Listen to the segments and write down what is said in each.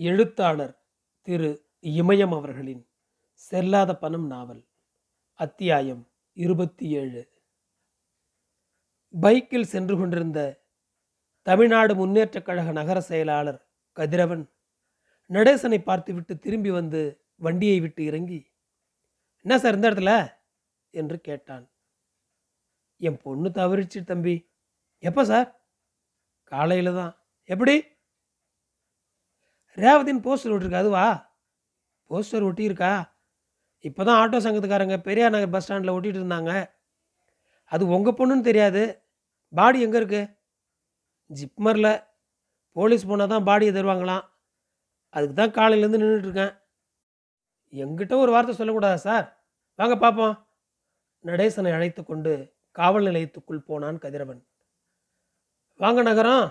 எழுத்தாளர் திரு இமயம் அவர்களின் செல்லாத பணம் நாவல் அத்தியாயம் இருபத்தி ஏழு பைக்கில் சென்று கொண்டிருந்த தமிழ்நாடு முன்னேற்றக் கழக நகர செயலாளர் கதிரவன் நடேசனை பார்த்துவிட்டு திரும்பி வந்து வண்டியை விட்டு இறங்கி என்ன சார் இந்த இடத்துல? என்று கேட்டான். என் பொண்ணு தவறிச்சு தம்பி. எப்போ சார்? காலையில் தான். எப்படி? ரேவதின்னு போஸ்டர் ஒட்டிருக்கா அதுவா? போஸ்டர் ஒட்டியிருக்கா? இப்போ தான் ஆட்டோ சங்கத்துக்காரங்க பெரியார் நகர் பஸ் ஸ்டாண்டில் ஒட்டிகிட்டு இருந்தாங்க. அது உங்கள் பொண்ணுன்னு தெரியாது. பாடி எங்கே இருக்குது ஜிப்மரில். போலீஸ் போனால் தான் பாடியை தருவாங்களாம். அதுக்கு தான் காலையிலேருந்து நின்றுட்டுருக்கேன் எங்கிட்ட ஒரு வார்த்தை சொல்லக்கூடாதா சார்? வாங்க பார்ப்போம் நடேசனை அழைத்து கொண்டு காவல் நிலையத்துக்குள் போனான் கதிரவன். வாங்க நகரம்.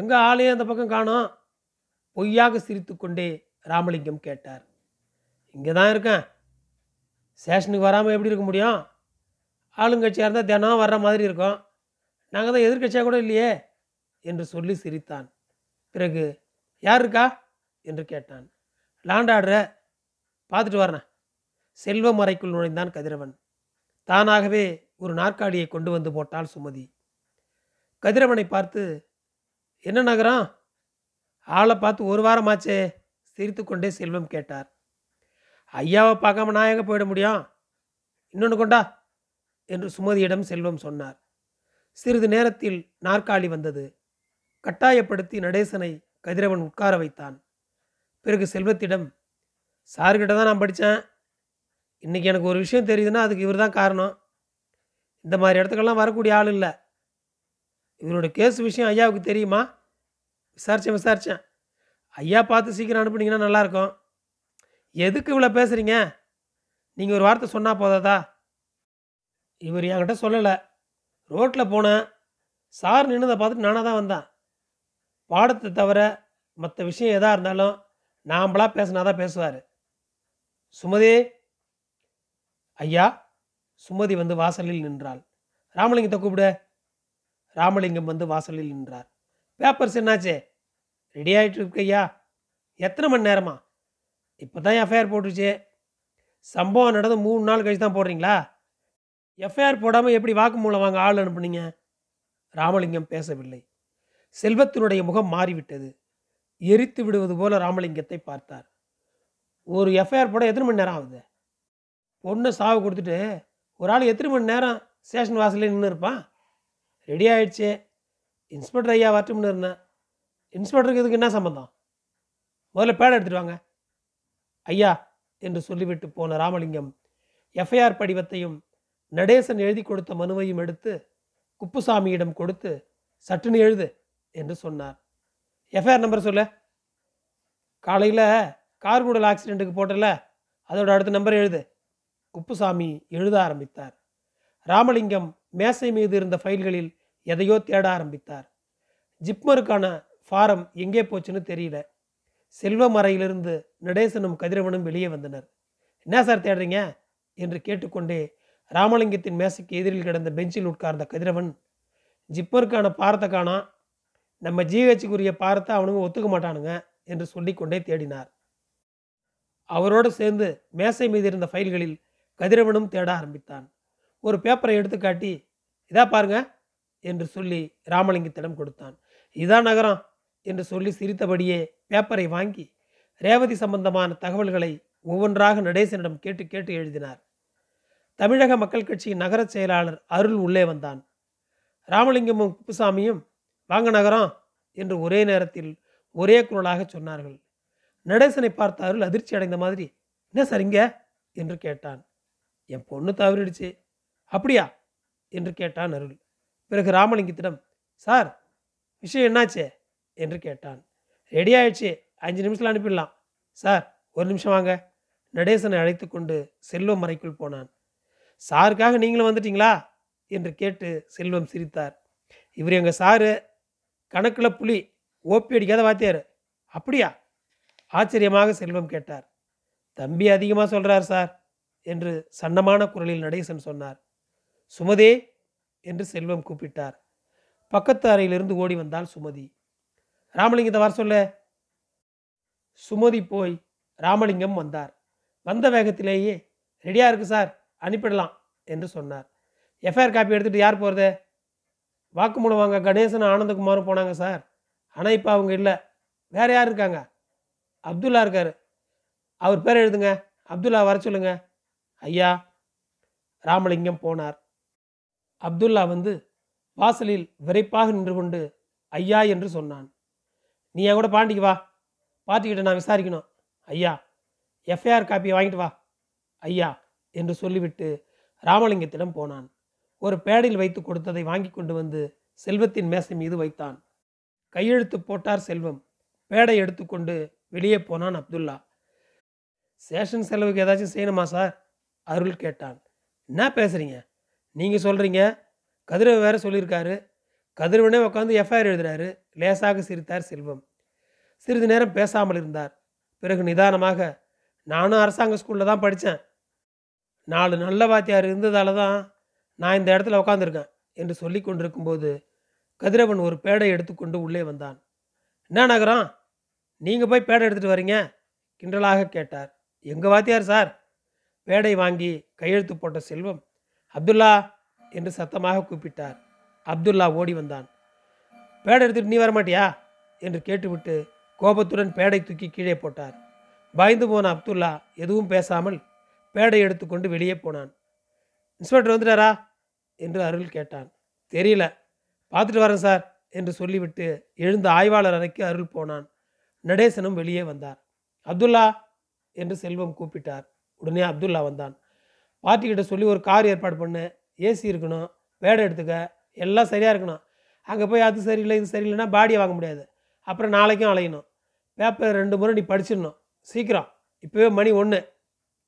எங்கே ஆளையும் அந்த பக்கம் காணோம். பொய்யாக சிரித்துக்கொண்டே ராமலிங்கம் கேட்டார் இங்கே தான் இருக்கேன். ஸ்டேஷனுக்கு வராமல் எப்படி இருக்க முடியும்? ஆளுங்கட்சியாக இருந்தால் தினம் வர்ற மாதிரி இருக்கும். நாங்கள் தான் எதிர்கட்சியாக கூட இல்லையே என்று சொல்லி சிரித்தான். பிறகு யார் இருக்கா? என்று கேட்டான். லாண்டாடுற பார்த்துட்டு வரேன். செல்வம் அறைக்குள் நுழைந்தான் கதிரவன். தானாகவே ஒரு நாற்காலியை கொண்டு வந்து போட்டாள் சுமதி. கதிரவனை பார்த்து என்ன நகரம்? ஆளை பார்த்து ஒரு வாரமாச்சே சிரித்து கொண்டே செல்வம் கேட்டார். ஐயாவை பார்க்காம நான் எங்கே போயிட முடியும்? இன்னொன்று கொண்டா? என்று சுமதியிடம் செல்வம் சொன்னார். சிறிது நேரத்தில் நாற்காலி வந்தது. கட்டாயப்படுத்தி நடேசனை கதிரவன் உட்கார வைத்தான். பிறகு செல்வத்திடம் சார்கிட்ட தான் நான் படித்தேன். இன்றைக்கி எனக்கு ஒரு விஷயம் தெரியுதுன்னா அதுக்கு இவர் தான் காரணம். இந்த மாதிரி இடத்துக்கெல்லாம் வரக்கூடிய ஆள் இல்லை. இவரோட கேஸ் விஷயம் ஐயாவுக்கு தெரியுமா? விசாரித்தேன் விசாரித்தேன் ஐயா பார்த்து சீக்கிரம் அனுப்புனீங்கன்னா நல்லாயிருக்கும். எதுக்கு இவ்வளோ பேசுகிறீங்க நீங்கள் ஒரு வார்த்தை சொன்னால் போதாதா? இவர் என்கிட்ட சொல்லலை. ரோட்டில் போனேன். சார் நின்னதை பார்த்துட்டு நானாக தான் வந்தேன். பாடத்தை தவிர மற்ற விஷயம் எதாக இருந்தாலும் நாம்பளாக பேசினா தான் பேசுவார். சுமதி! ஐயா! சுமதி வந்து வாசலில் நின்றாள். ராமலிங்கத்தை கூப்பிடு. ராமலிங்கம் வந்து வாசலில் நின்றார். பேப்பர்ஸ் என்னாச்சே? ரெடி ஆகிட்டு இருக்கையா எத்தனை மணி நேரமா? இப்போ தான் எஃப்ஐஆர் போட்டுருச்சு. சம்பவம் நடந்து மூணு நாள் கழிச்சு தான் போடுறீங்களா? எஃப்ஐஆர் போடாமல் எப்படி வாக்குமூலம் வாங்க ஆள் அனுப்புனீங்க? ராமலிங்கம் பேசவில்லை. செல்வத்தினுடைய முகம் மாறிவிட்டது. எரித்து விடுவது போல ராமலிங்கத்தை பார்த்தார். ஒரு எஃப்ஐஆர் போட எத்தனை மணி நேரம் ஆகுது? பொண்ணை சாவு கொடுத்துட்டு ஒரு ஆள் எத்தனை மணி நேரம் ஸ்டேஷன் வாசலே நின்று இருப்பான் ரெடி ஆயிடுச்சு. இன்ஸ்பெக்டர் ஐயா வரட்டும்னு இருந்தேன். இன்ஸ்பெக்டருக்கு இதுக்கு என்ன சம்மந்தம் முதல்ல பேடை எடுத்துட்டு வாங்க. ஐயா என்று சொல்லிவிட்டு போன ராமலிங்கம் எஃப்ஐஆர் படிவத்தையும் நடேசன் எழுதி கொடுத்த மனுவையும் எடுத்து குப்புசாமியிடம் கொடுத்து சட்டுன்னு எழுது என்று சொன்னார். எஃப்ஐஆர் நம்பர் சொல்ல. காலையில் கார் கூடல் ஆக்சிடெண்ட்டுக்கு போட்டல அதோட அடுத்த நம்பர் எழுது. குப்புசாமி எழுத ஆரம்பித்தார். ராமலிங்கம் மேசை மீது இருந்த ஃபைல்களில் எதையோ தேட ஆரம்பித்தார். ஜிப்மருக்கான ஃபாரம் எங்கே போச்சுன்னு தெரியல. செல்வம் அறையிலிருந்து நடேசனும் கதிரவனும் வெளியே வந்தனர். என்ன சார் தேடுறீங்க? என்று கேட்டுக்கொண்டே ராமலிங்கத்தின் மேசைக்கு எதிரில் கிடந்த பெஞ்சில் உட்கார்ந்த கதிரவன் ஜிப்பருக்கான பாரத்தை காணா. நம்ம ஜிஹெச்சுக்குரிய பாரத்தை அவனுங்க ஒத்துக்க மாட்டானுங்க என்று சொல்லிக்கொண்டே தேடினார். அவரோடு சேர்ந்து மேசை மீது இருந்த ஃபைல்களில் கதிரவனும் தேட ஆரம்பித்தான். ஒரு பேப்பரை எடுத்து காட்டி இதா பாருங்கள் என்று சொல்லி ராமலிங்கத்திடம் கொடுத்தான். இதான் நகரம் என்று சொல்லி சிரித்தபடியே பேப்பரை வாங்கி ரேவதி சம்பந்தமான தகவல்களை ஒவ்வொன்றாக நடேசனிடம் கேட்டு கேட்டு எழுதினார். தமிழக மக்கள் கட்சியின் நகர செயலாளர் அருள் உள்ளே வந்தான். ராமலிங்கமும் குப்புசாமியும் வாங்க நகரம் என்று ஒரே நேரத்தில் ஒரே குரலாக சொன்னார்கள். நடேசனை பார்த்த அருள் அதிர்ச்சி அடைந்த மாதிரி என்ன சரிங்க என்று கேட்டான். என் பொண்ணு தவறிடுச்சு. அப்படியா? என்று கேட்டான் அருள். பிறகு ராமலிங்கத்திடம் சார் விஷயம் என்னாச்சே? என்று கேட்டான். ரெடி ஆயிடுச்சு. அஞ்சு நிமிஷத்தில் அனுப்பிடலாம். சார் ஒரு நிமிஷம் வாங்க. நடேசனை அழைத்து கொண்டு செல்வம் அறைக்குள் போனான். சாருக்காக நீங்களும் வந்துட்டீங்களா? என்று கேட்டு செல்வம் சிரித்தார். இவர் எங்கள் சாரு? கணக்கில் புலி ஓப்பி அடிக்காத வாத்தியார். அப்படியா? ஆச்சரியமாக செல்வம் கேட்டார். தம்பி அதிகமாக சொல்கிறார் சார் என்று சன்னமான குரலில் நடேசன் சொன்னார். சுமதே என்று செல்வம் கூப்பிட்டார். பக்கத்து அறையிலிருந்து ஓடி வந்தாள் சுமதி. ராமலிங்கத்தை வர சொல்ல. சுமதி போய் ராமலிங்கம் வந்தார். வந்த வேகத்திலேயே ரெடியாக இருக்கு சார் அனுப்பிடலாம் என்று சொன்னார். எஃப்ஐஆர் காப்பி எடுத்துகிட்டு யார் போகிறது வாக்குமூலம் வாங்க கணேசன் ஆனந்தகுமாரும் போனாங்க சார். ஆனால் இப்போ அவங்க இல்லை. வேற யார் இருக்காங்க? அப்துல்லா இருக்கார். அவர் பேர் எழுதுங்க. அப்துல்லா வர சொல்லுங்க. ஐயா. ராமலிங்கம் போனார். அப்துல்லா வந்து வாசலில் விரைப்பாக நின்று கொண்டு ஐயா என்று சொன்னான். நீ என் கூட பாண்டிக்கு வா. பாட்டிக்கிட்ட நான் விசாரிக்கணும். ஐயா எஃப்ஐஆர் காப்பியை வாங்கிட்டு வா. ஐயா என்று சொல்லிவிட்டு ராமலிங்கத்திடம் போனான். ஒரு பேடையில் வைத்து கொடுத்ததை வாங்கி கொண்டு வந்து செல்வத்தின் மேசை மீது வைத்தான். கையெழுத்து போட்டார் செல்வம். பேடை எடுத்துக்கொண்டு வெளியே போனான் அப்துல்லா. சேஷன் செலவுக்கு ஏதாச்சும் செய்யணுமா சார்? அருள் கேட்டான். என்ன பேசுகிறீங்க நீங்கள் சொல்கிறீங்க கதிரவன் வேற சொல்லியிருக்காரு. கதிரவனே உட்காந்து எஃப்ஐஆர் எழுதுறாரு. லேசாக சிரித்தார் செல்வம். சிறிது நேரம் பேசாமல் இருந்தார். பிறகு நிதானமாக நானும் அரசாங்க ஸ்கூலில் தான் படித்தேன் நாலு நல்ல வாத்தியார் இருந்ததால தான் நான் இந்த இடத்துல உட்காந்துருக்கேன் என்று சொல்லி கொண்டிருக்கும்போது கதிரவன் ஒரு பேடை எடுத்துக்கொண்டு உள்ளே வந்தான். என்ன நகரம்? நீங்கள் போய் பேடை எடுத்துகிட்டு வரீங்க? கிண்டலாக கேட்டார். எங்கள் வாத்தியார் சார்? பேடை வாங்கி கையெழுத்து போட்ட செல்வம் அப்துல்லா என்று சத்தமாக கூப்பிட்டார். அப்துல்லா ஓடி வந்தான். பேடை எடுத்துட்டு நீ வரமாட்டியா? என்று கேட்டுவிட்டு கோபத்துடன் பேடை தூக்கி கீழே போட்டார். பயந்து போன அப்துல்லா எதுவும் பேசாமல் பேடை எடுத்துக்கொண்டு வெளியே போனான். இன்ஸ்பெக்டர் வந்துட்டாரா? என்று அருள் கேட்டான். தெரியல. பார்த்துட்டு வரேன் சார் என்று சொல்லிவிட்டு எழுந்த ஆய்வாளர் அறைக்கு அருள் போனான். நடேசனும் வெளியே வந்தார். அப்துல்லா? என்று செல்வம் கூப்பிட்டார். உடனே அப்துல்லா வந்தான். பார்ட்டிக்கிட்ட சொல்லி ஒரு கார் ஏற்பாடு பண்ணு ஏசி இருக்கணும் வேடம் எடுத்துக்க எல்லாம் சரியாக இருக்கணும். அங்கே போய் அது சரியில்லை இது சரியில்லைன்னா பாடியை வாங்க முடியாது. அப்புறம் நாளைக்கும் அலையணும். பேப்பர் ரெண்டு முறை நீ படிச்சிடணும். சீக்கிரம். இப்போவே மணி ஒன்று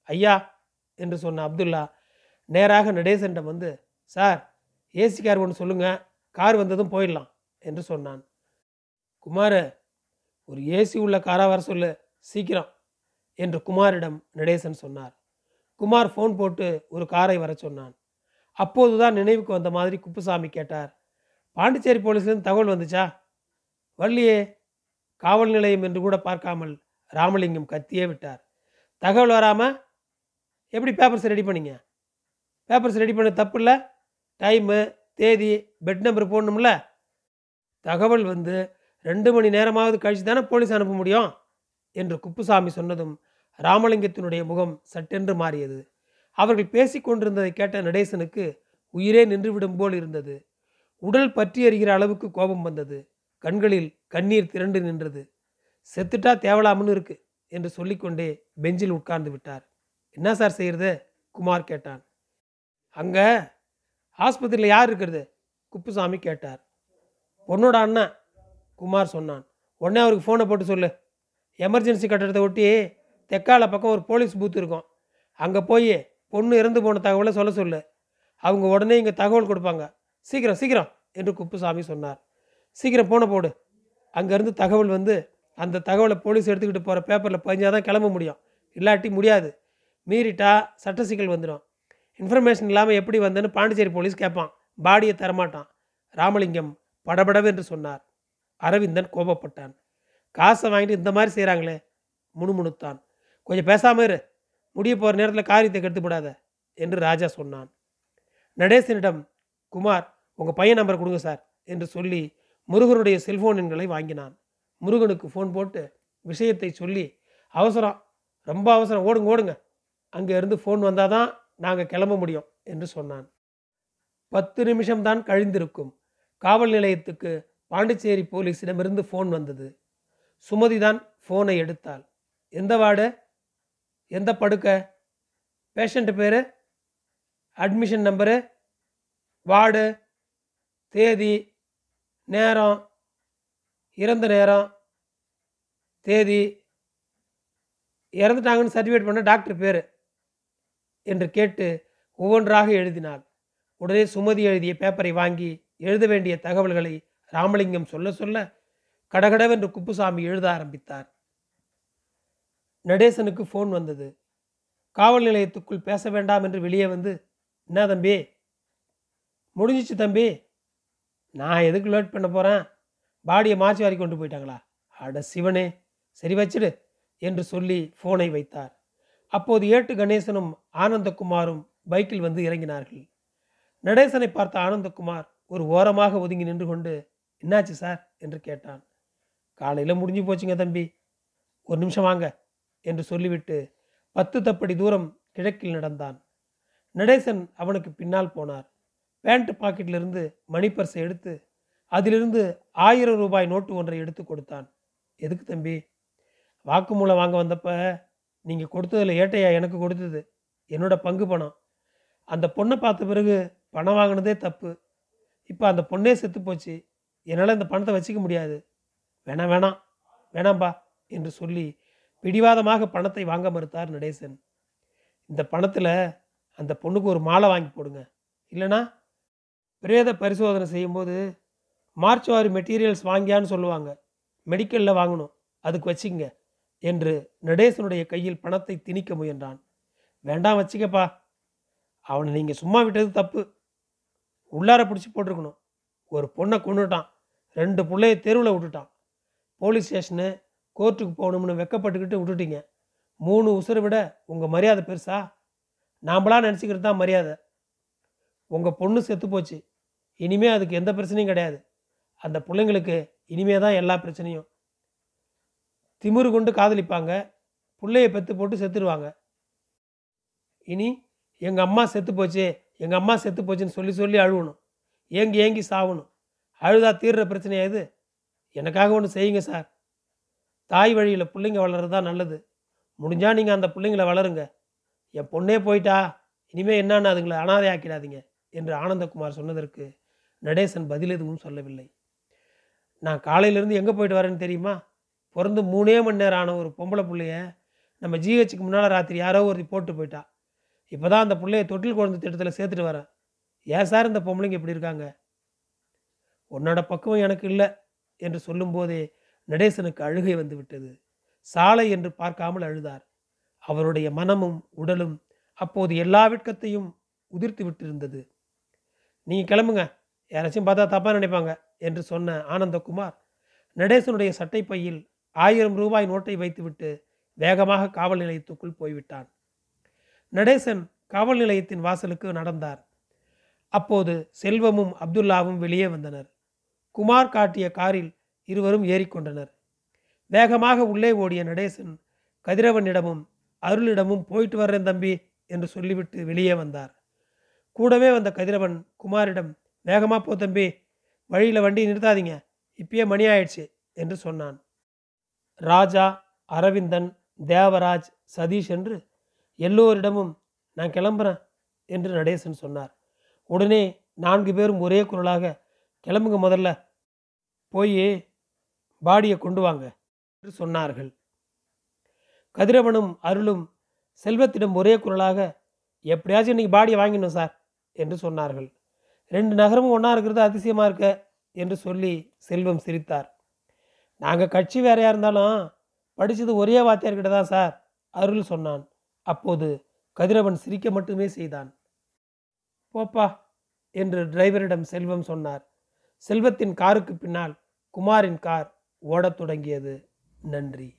ஐயா என்று சொன்ன அப்துல்லா நேராக நடேசன்டம் வந்து சார் ஏசி கார் ஒன்று சொல்லுங்கள் கார் வந்ததும் போயிடலாம் என்று சொன்னான். குமார் ஒரு ஏசி உள்ள காராக வர சொல்லு. சீக்கிரம் என்று குமாரிடம் நடேசன் சொன்னார். குமார் ஃபோன் போட்டு ஒரு காரை வர சொன்னான். அப்போதுதான் நினைவுக்கு வந்த மாதிரி குப்புசாமி கேட்டார். பாண்டிச்சேரி போலீஸ்லேருந்து தகவல் வந்துச்சா? வரலையே காவல் நிலையம் என்று கூட பார்க்காமல் ராமலிங்கம் கத்தியே விட்டார். தகவல் வராமல் எப்படி பேப்பர்ஸ் ரெடி பண்ணீங்க? பேப்பர்ஸ் ரெடி பண்ண தப்பு இல்லை டைமு தேதி பெட் நம்பர் போடணும்ல? தகவல் வந்து ரெண்டு மணி நேரமாவது கழிச்சு தானே போலீஸ் அனுப்ப முடியும்? என்று குப்புசாமி சொன்னதும் ராமலிங்கத்தினுடைய முகம் சட்டென்று மாறியது. அவர்கள் பேசிக்கொண்டிருந்ததை கேட்ட நடேசனுக்கு உயிரே நின்றுவிடும் போல் இருந்தது. உடல் பற்றி எறிகிற அளவுக்கு கோபம் வந்தது. கண்களில் கண்ணீர் திரண்டு நின்றது. செத்துட்டா தேவலாம்னு இருக்கு என்று சொல்லிக்கொண்டே பெஞ்சில் உட்கார்ந்து விட்டார். என்ன சார் செய்யறது? குமார் கேட்டான். அங்கே ஆஸ்பத்திரியில் யார் இருக்கிறது? குப்புசாமி கேட்டார். பொண்ணோட அண்ணன் குமார் சொன்னான். உடனே அவருக்கு ஃபோனை போட்டு சொல்லு. எமர்ஜென்சி கட்டடத்தை ஒட்டி தெக்கால பக்கம் ஒரு போலீஸ் பூத் இருக்கும். அங்கே போய் பொண்ணு இறந்து போன தகவலை சொல்ல சொல்லு. அவங்க உடனே இங்கே தகவல் கொடுப்பாங்க. சீக்கிரம் சீக்கிரம் என்று குப்புசாமி சொன்னார். சீக்கிரம் போன போடு. அங்கேருந்து தகவல் வந்து அந்த தகவலை போலீஸ் எடுத்துக்கிட்டு போகிற பேப்பரில் பதிஞ்சாதான் கிளம்ப முடியும். இல்லாட்டி முடியாது. மீறிட்டா சட்ட சிக்கல் வந்துடும். இன்ஃபர்மேஷன் இல்லாமல் எப்படி வந்தேன்னு பாண்டிச்சேரி போலீஸ் கேட்பான். பாடியை தரமாட்டான். ராமலிங்கம் படபடவென்று சொன்னார். அரவிந்தன் கோபப்பட்டான். காசை வாங்கிட்டு இந்த மாதிரி செய்கிறாங்களே முணுமுணுத்தான். கொஞ்சம் பேசாமல் இரு. முடிய போகிற நேரத்தில் காரியத்தை கெடுத்துப்படாத என்று ராஜா சொன்னான். நடேசனிடம் குமார் உங்கள் பையன் நம்பர் கொடுங்க சார் என்று சொல்லி முருகனுடைய செல்ஃபோன் எண்களை வாங்கினான். முருகனுக்கு ஃபோன் போட்டு விஷயத்தை சொல்லி அவசரம் ரொம்ப அவசரம் ஓடுங்க ஓடுங்க. அங்கே இருந்து ஃபோன் வந்தால் தான் நாங்கள் கிளம்ப முடியும் என்று சொன்னான். பத்து நிமிஷம்தான் கழிந்திருக்கும். காவல் நிலையத்துக்கு பாண்டிச்சேரி போலீஸிடமிருந்து ஃபோன் வந்தது. சுமதி தான் ஃபோனை எடுத்தாள். எந்த வார்டு? எந்த படுக்கை? பேஷண்ட்டு பேர்? அட்மிஷன் நம்பரு வார்டு தேதி நேரம் இறந்த நேரம் தேதி இறந்துட்டாங்கன்னு சர்டிஃபிகேட் பண்ண டாக்டர் பேர் என்று கேட்டு ஒவ்வொன்றாக எழுதினாள் உடனே சுமதி எழுதிய பேப்பரை வாங்கி எழுத வேண்டிய தகவல்களை ராமலிங்கம் சொல்ல சொல்ல கடகடவென்று குப்புசாமி எழுத ஆரம்பித்தார். நடேசனுக்கு ஃபோன் வந்தது. காவல் நிலையத்துக்குள் பேச வேண்டாம் என்று வெளியே வந்து என்ன தம்பி? முடிஞ்சிச்சு தம்பி. நான் எதுக்கு லேட் பண்ண போகிறேன் பாடியை மாற்றி வாரி கொண்டு போயிட்டாங்களா? அட சிவனே சரி வச்சிடு என்று சொல்லி ஃபோனை வைத்தார். அப்போது ஏட்டு கணேசனும் ஆனந்தகுமாரும் பைக்கில் வந்து இறங்கினார்கள். நடேசனை பார்த்த ஆனந்தகுமார் ஒரு ஓரமாக ஒதுங்கி நின்று கொண்டு என்னாச்சு சார்? என்று கேட்டான். காலையில் முடிஞ்சு போச்சுங்க தம்பி. ஒரு நிமிஷம் வாங்க. என்று சொல்லிவிட்டு பத்து தப்படி தூரம் கிழக்கில் நடந்தான். நடேசன் அவனுக்கு பின்னால் போனார். பேண்ட் பாக்கெட்டிலிருந்து மணி பர்ஸை எடுத்து அதிலிருந்து ஆயிரம் ரூபாய் நோட்டு ஒன்றை எடுத்து கொடுத்தான். எதுக்கு தம்பி? வாக்குமூலம் வாங்க வந்தப்ப நீங்கள் கொடுத்ததில் ஏட்டையா எனக்கு கொடுத்தது? என்னோட பங்கு பணம். அந்த பொண்ணை பார்த்த பிறகு பணம் வாங்கினதே தப்பு. இப்போ அந்த பொண்ணே செத்து போச்சு. என்னால் இந்த பணத்தை வச்சுக்க முடியாது. வேணாம் வேணாம் வேணாம்பா என்று சொல்லி பிடிவாதமாக பணத்தை வாங்க மறுத்தார் நடேசன். இந்த பணத்தில் அந்த பொண்ணுக்கு ஒரு மாலை வாங்கி போடுங்க. இல்லைனா பிரேத பரிசோதனை செய்யும்போது மார்ச் ஆறு மெட்டீரியல்ஸ் வாங்கியான்னு சொல்லுவாங்க. மெடிக்கலில் வாங்கணும். அதுக்கு வச்சுங்க என்று நடேசனுடைய கையில் பணத்தை திணிக்க முயன்றான். வேண்டாம் வச்சுக்கப்பா. அவனை நீங்கள் சும்மா விட்டது தப்பு. உள்ளார பிடிச்சி போட்டிருக்கணும். ஒரு பொண்ணை கொண்டுட்டான் ரெண்டு பிள்ளைய தெருவில் விட்டுட்டான். போலீஸ் ஸ்டேஷனு கோர்ட்டுக்கு போகணும்னு வெக்கப்பட்டுக்கிட்டு விட்டுட்டீங்க. மூணு உசுரை விட உங்கள் மரியாதை பெருசா? நாம்பளாக நினச்சிக்கிறது தான் மரியாதை. உங்கள் பொண்ணு செத்து போச்சு. இனிமே அதுக்கு எந்த பிரச்சனையும் கிடையாது. அந்த பிள்ளைங்களுக்கு இனிமே தான் எல்லா பிரச்சனையும். திமிரு கொண்டு காதலிப்பாங்க. பிள்ளைய பெற்று போட்டு செத்துடுவாங்க இனி எங்கள் அம்மா செத்து போச்சு எங்கள் அம்மா செத்து போச்சுன்னு சொல்லி சொல்லி அழுவணும். ஏங்கி ஏங்கி சாவணும். அழுதா தீர்ற பிரச்சனையா இது? எனக்காக ஒன்று செய்யுங்க சார். தாய் வழியில் பிள்ளைங்க வளர்றது தான் நல்லது. முடிஞ்சால் நீங்கள் அந்த பிள்ளைங்கள வளருங்க. என் பொண்ணே போயிட்டா இனிமேல் என்னன்னு அதுங்களை அனாதை ஆக்கிடாதீங்க என்று ஆனந்தகுமார் சொன்னதற்கு நடேசன் பதில் எதுவும் சொல்லவில்லை. நான் காலையிலேருந்து எங்கே போயிட்டு வரேன்னு தெரியுமா? பிறந்து மூணே மணி நேரம் ஆன ஒரு பொம்பளை பிள்ளைய நம்ம ஜிஹெச்சுக்கு முன்னால் ராத்திரி யாரோ ஒரு போட்டு போயிட்டா. இப்போ தான் அந்த பிள்ளைய தொட்டில் குழந்தை திட்டத்தில் சேர்த்துட்டு வரேன் ஏன் சார் இந்த பொம்பளைங்க இப்படி இருக்காங்க? உன்னோட பக்குவம் எனக்கு இல்லை என்று சொல்லும்போதே நடேசனுக்கு அழுகை வந்துவிட்டது சாலை என்று பார்க்காமல் அழுதார். அவருடைய மனமும் உடலும் அப்போது எல்லா வெட்கத்தையும் உதிர்த்து விட்டிருந்தது. நீங்கள் கிளம்புங்க. யாராச்சும் பார்த்தா தப்பாக நினைப்பாங்க என்று சொன்ன ஆனந்தகுமார் நடேசனுடைய சட்டை பையில் ஆயிரம் ரூபாய் நோட்டை வைத்துவிட்டு வேகமாக காவல் நிலையத்துக்குள் போய்விட்டான். நடேசன் காவல் நிலையத்தின் வாசலுக்கு நடந்தார். அப்போது செல்வமும் அப்துல்லாவும் வெளியே வந்தனர். குமார் காட்டிய காரில் இருவரும் ஏறிக்கொண்டனர். வேகமாக உள்ளே ஓடிய நடேசன் கதிரவனிடமும் அருளிடமும் போயிட்டு வர்றேன் தம்பி என்று சொல்லிவிட்டு வெளியே வந்தார். கூடவே வந்த கதிரவன் குமாரிடம் வேகமாக போ தம்பி வழியில் வண்டி நிறுத்தாதீங்க இப்பயே மணி ஆயிடுச்சு என்று சொன்னான். ராஜா அரவிந்தன் தேவராஜ் சதீஷ் என்று எல்லோரிடமும் நான் கிளம்புறேன் என்று நடேசன் சொன்னார். உடனே நான்கு பேரும் ஒரே குரலாக கிளம்புங்க முதல்ல போய் பாடியை கொண்டு வாங்க என்று சொன்னார்கள். கதிரவனும் அருளும் செல்வத்திடம் ஒரே குரலாக எப்படியாச்சும் இன்னைக்கு பாடியை வாங்கிடணும் சார் என்று சொன்னார்கள். ரெண்டு நகரமும் ஒன்றா இருக்கிறது அதிசயமாக இருக்க என்று சொல்லி செல்வம் சிரித்தார். நாங்கள் கட்சி வேறையாக இருந்தாலும் படித்தது ஒரே வாத்தியார்கிட்ட தான் சார் அருள் சொன்னான். அப்போது கதிரவன் சிரிக்க மட்டுமே செய்தான். போப்பா என்று டிரைவரிடம் செல்வம் சொன்னார். செல்வத்தின் காருக்கு பின்னால் குமாரின் கார் ஓடத் தொடங்கியது. நன்றி.